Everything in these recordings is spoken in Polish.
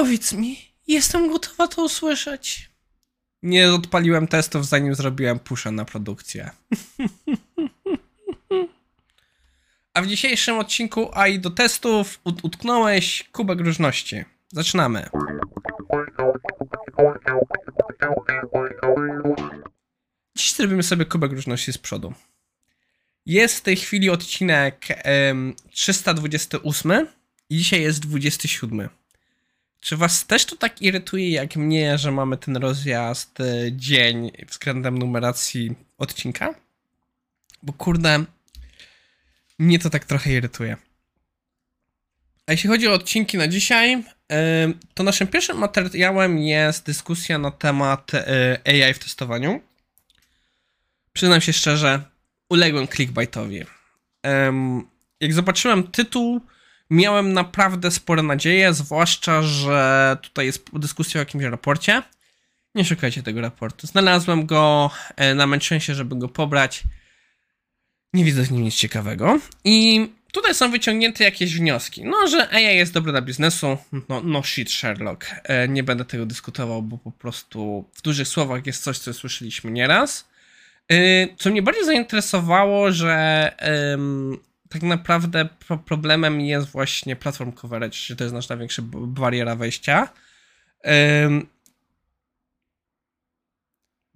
Powiedz mi, jestem gotowa to usłyszeć. Nie odpaliłem testów, zanim zrobiłem pusha na produkcję. A w dzisiejszym odcinku AI do testów ut utknąłeś kubek różności. Zaczynamy. Dziś zrobimy sobie kubek różności z przodu. Jest w tej chwili odcinek em, 328 i dzisiaj jest 27. Czy was też to tak irytuje jak mnie, że mamy ten rozjazd e, dzień względem numeracji odcinka? Bo kurde, mnie to tak trochę irytuje. A jeśli chodzi o odcinki na dzisiaj, e, to naszym pierwszym materiałem jest dyskusja na temat e, AI w testowaniu. Przyznam się szczerze, uległem clickbaitowi. Jak zobaczyłem tytuł, miałem naprawdę spore nadzieje, zwłaszcza, że tutaj jest dyskusja o jakimś raporcie. Nie szukajcie tego raportu. Znalazłem go, e, namęczyłem się, żeby go pobrać. Nie widzę w nim nic ciekawego. I tutaj są wyciągnięte jakieś wnioski. No, że AI jest dobre dla biznesu. No, no shit, Sherlock. E, nie będę tego dyskutował, bo po prostu w dużych słowach jest coś, co słyszeliśmy nieraz. E, co mnie bardziej zainteresowało, że tak naprawdę problemem jest właśnie platform coverage, że to jest nasza największa bariera wejścia.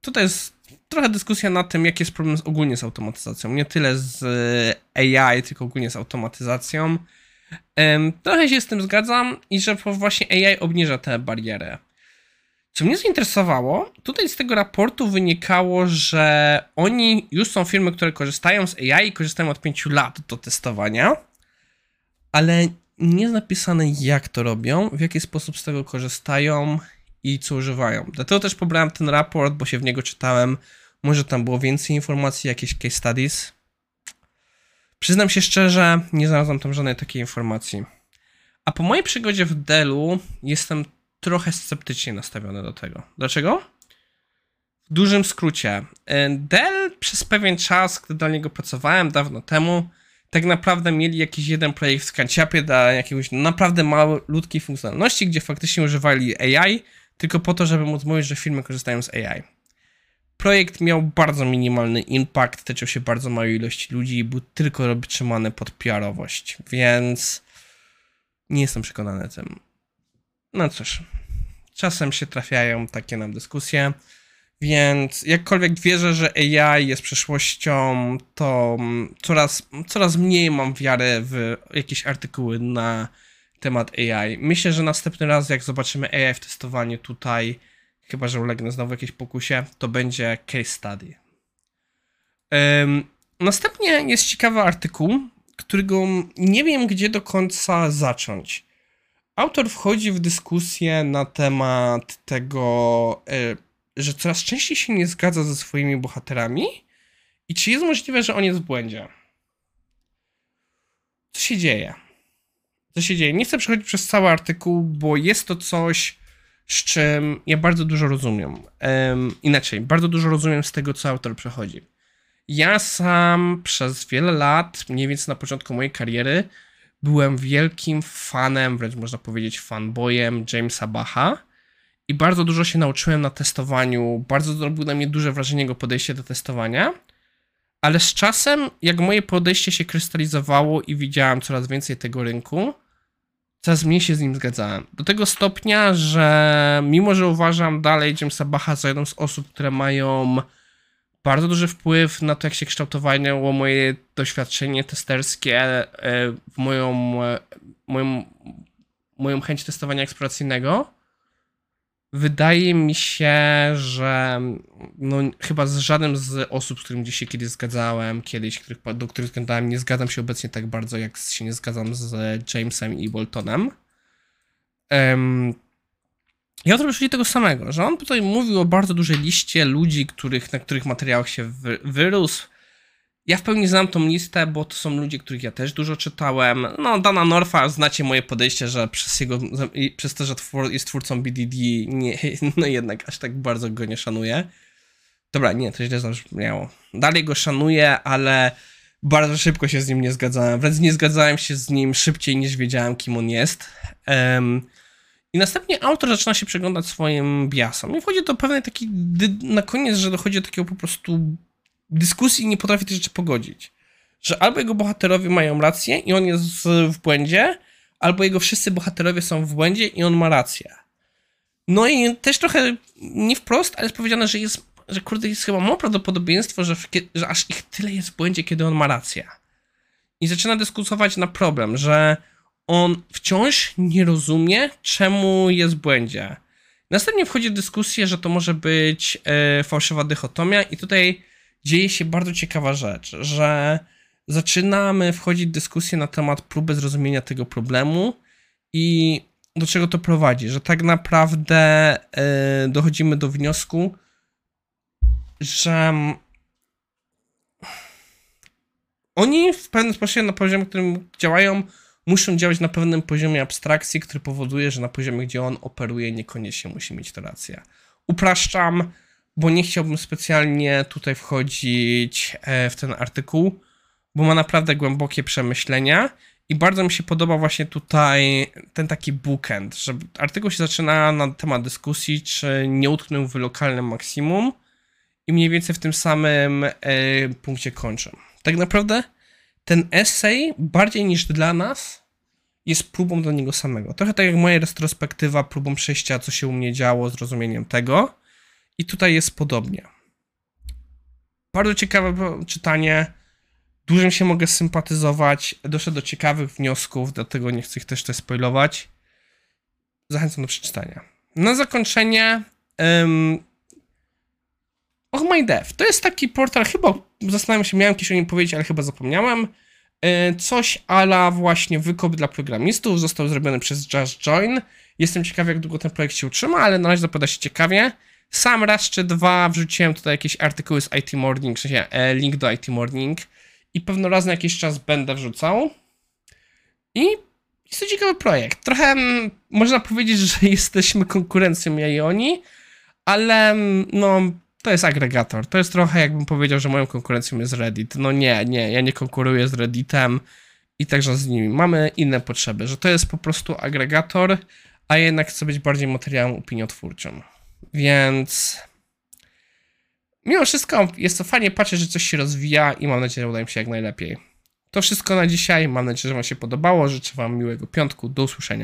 tutaj jest trochę dyskusja na tym, jaki jest problem ogólnie z automatyzacją. Nie tyle z AI, tylko ogólnie z automatyzacją. trochę się z tym zgadzam i że właśnie AI obniża tę barierę. Co mnie zainteresowało, tutaj z tego raportu wynikało, że oni już są firmy, które korzystają z AI i korzystają od 5 lat do testowania, ale nie jest napisane jak to robią, w jaki sposób z tego korzystają i co używają. Dlatego też pobrałem ten raport, bo się w niego czytałem. Może tam było więcej informacji, jakieś case studies. Przyznam się szczerze, nie znalazłem tam żadnej takiej informacji. A po mojej przygodzie w Dellu jestem trochę sceptycznie nastawiony do tego. Dlaczego? W dużym skrócie. E, Dell przez pewien czas, gdy dla niego pracowałem dawno temu, tak naprawdę mieli jakiś jeden projekt w kanciapie dla jakiegoś naprawdę malutkiej funkcjonalności, gdzie faktycznie używali AI, tylko po to, żeby móc mówić, że firmy korzystają z AI. Projekt miał bardzo minimalny impact, tyczył się bardzo małej ilości ludzi i był tylko trzymany pod PR-owość, więc nie jestem przekonany tym. No cóż, czasem się trafiają takie nam dyskusje, więc jakkolwiek wierzę, że AI jest przyszłością, to coraz, coraz mniej mam wiary w jakieś artykuły na temat AI. Myślę, że następny raz, jak zobaczymy AI w testowaniu tutaj, chyba że ulegnę znowu jakiejś pokusie, to będzie case study. Um, następnie jest ciekawy artykuł, którego nie wiem, gdzie do końca zacząć. Autor wchodzi w dyskusję na temat tego, e, że coraz częściej się nie zgadza ze swoimi bohaterami i czy jest możliwe, że on jest w błędzie. Co się dzieje? Co się dzieje? Nie chcę przechodzić przez cały artykuł, bo jest to coś, z czym ja bardzo dużo rozumiem. Um, inaczej, bardzo dużo rozumiem z tego, co autor przechodzi. Ja sam przez wiele lat, mniej więcej na początku mojej kariery, byłem wielkim fanem, wręcz można powiedzieć fanboyem Jamesa Bacha i bardzo dużo się nauczyłem na testowaniu, bardzo zrobił na mnie duże wrażenie jego podejście do testowania, ale z czasem, jak moje podejście się krystalizowało i widziałem coraz więcej tego rynku, coraz mniej się z nim zgadzałem. Do tego stopnia, że mimo, że uważam dalej Jamesa Bacha za jedną z osób, które mają bardzo duży wpływ na to, jak się kształtowało moje doświadczenie testerskie, e, w moją, e, moją, moją chęć testowania eksploracyjnego. Wydaje mi się, że no, chyba z żadnym z osób, z którymi dzisiaj kiedyś zgadzałem, kiedyś, których, do których zgadzałem, nie zgadzam się obecnie tak bardzo, jak się nie zgadzam z Jamesem i Boltonem. Um, ja trochę tego samego, że on tutaj mówił o bardzo dużej liście ludzi, których, na których materiałach się wy, wyrósł. Ja w pełni znam tą listę, bo to są ludzie, których ja też dużo czytałem. No, Dana Norfa, znacie moje podejście, że przez, jego, przez to, że twór, jest twórcą BDD, nie, no jednak aż tak bardzo go nie szanuję. Dobra, nie, to źle zabrzmiało. Dalej go szanuję, ale bardzo szybko się z nim nie zgadzałem. Wręcz nie zgadzałem się z nim szybciej niż wiedziałem, kim on jest. Um, I następnie autor zaczyna się przeglądać swoim biasom. I wchodzi do pewnej takiej, na koniec, że dochodzi do takiego po prostu dyskusji i nie potrafi te rzeczy pogodzić. Że albo jego bohaterowie mają rację i on jest w błędzie, albo jego wszyscy bohaterowie są w błędzie i on ma rację. No i też trochę nie wprost, ale jest powiedziane, że jest, że kurde, jest chyba mało prawdopodobieństwo, że, w, że aż ich tyle jest w błędzie, kiedy on ma rację. I zaczyna dyskutować na problem, że on wciąż nie rozumie, czemu jest w błędzie. Następnie wchodzi w dyskusję, że to może być e, fałszywa dychotomia, i tutaj dzieje się bardzo ciekawa rzecz, że zaczynamy wchodzić dyskusję na temat próby zrozumienia tego problemu i do czego to prowadzi, że tak naprawdę e, dochodzimy do wniosku, że oni w pewnym sposobie na poziomie, którym działają, muszą działać na pewnym poziomie abstrakcji, który powoduje, że na poziomie, gdzie on operuje, niekoniecznie musi mieć to rację. Upraszczam, bo nie chciałbym specjalnie tutaj wchodzić e, w ten artykuł, bo ma naprawdę głębokie przemyślenia i bardzo mi się podoba właśnie tutaj ten taki bookend, że artykuł się zaczyna na temat dyskusji, czy nie utknął w lokalnym maksimum i mniej więcej w tym samym e, punkcie kończę. Tak naprawdę ten essay bardziej niż dla nas jest próbą dla niego samego. Trochę tak jak moja retrospektywa, próbą przejścia, co się u mnie działo, zrozumieniem tego. I tutaj jest podobnie. Bardzo ciekawe czytanie. Dużym się mogę sympatyzować. Doszedł do ciekawych wniosków, dlatego nie chcę ich też tutaj spoilować. Zachęcam do przeczytania. Na zakończenie um, My Dev. To jest taki portal, chyba zastanawiam się, miałem kiedyś o nim powiedzieć, ale chyba zapomniałem. E, Coś ala właśnie wykop dla programistów. Został zrobiony przez Just Join. Jestem ciekawy, jak długo ten projekt się utrzyma, ale na razie zapowiada się ciekawie. Sam raz czy dwa wrzuciłem tutaj jakieś artykuły z IT Morning, w sensie e, link do IT Morning i pewno raz na jakiś czas będę wrzucał. I jest to ciekawy projekt. Trochę mm, można powiedzieć, że jesteśmy konkurencją ja i oni, ale mm, no to jest agregator. To jest trochę jakbym powiedział, że moją konkurencją jest Reddit. No nie, nie, ja nie konkuruję z Redditem i także z nimi. Mamy inne potrzeby, że to jest po prostu agregator, a jednak chcę być bardziej materiałem opiniotwórczym. Więc mimo wszystko jest to fajnie patrzeć, że coś się rozwija i mam nadzieję, że uda mi się jak najlepiej. To wszystko na dzisiaj. Mam nadzieję, że Wam się podobało. Życzę Wam miłego piątku. Do usłyszenia.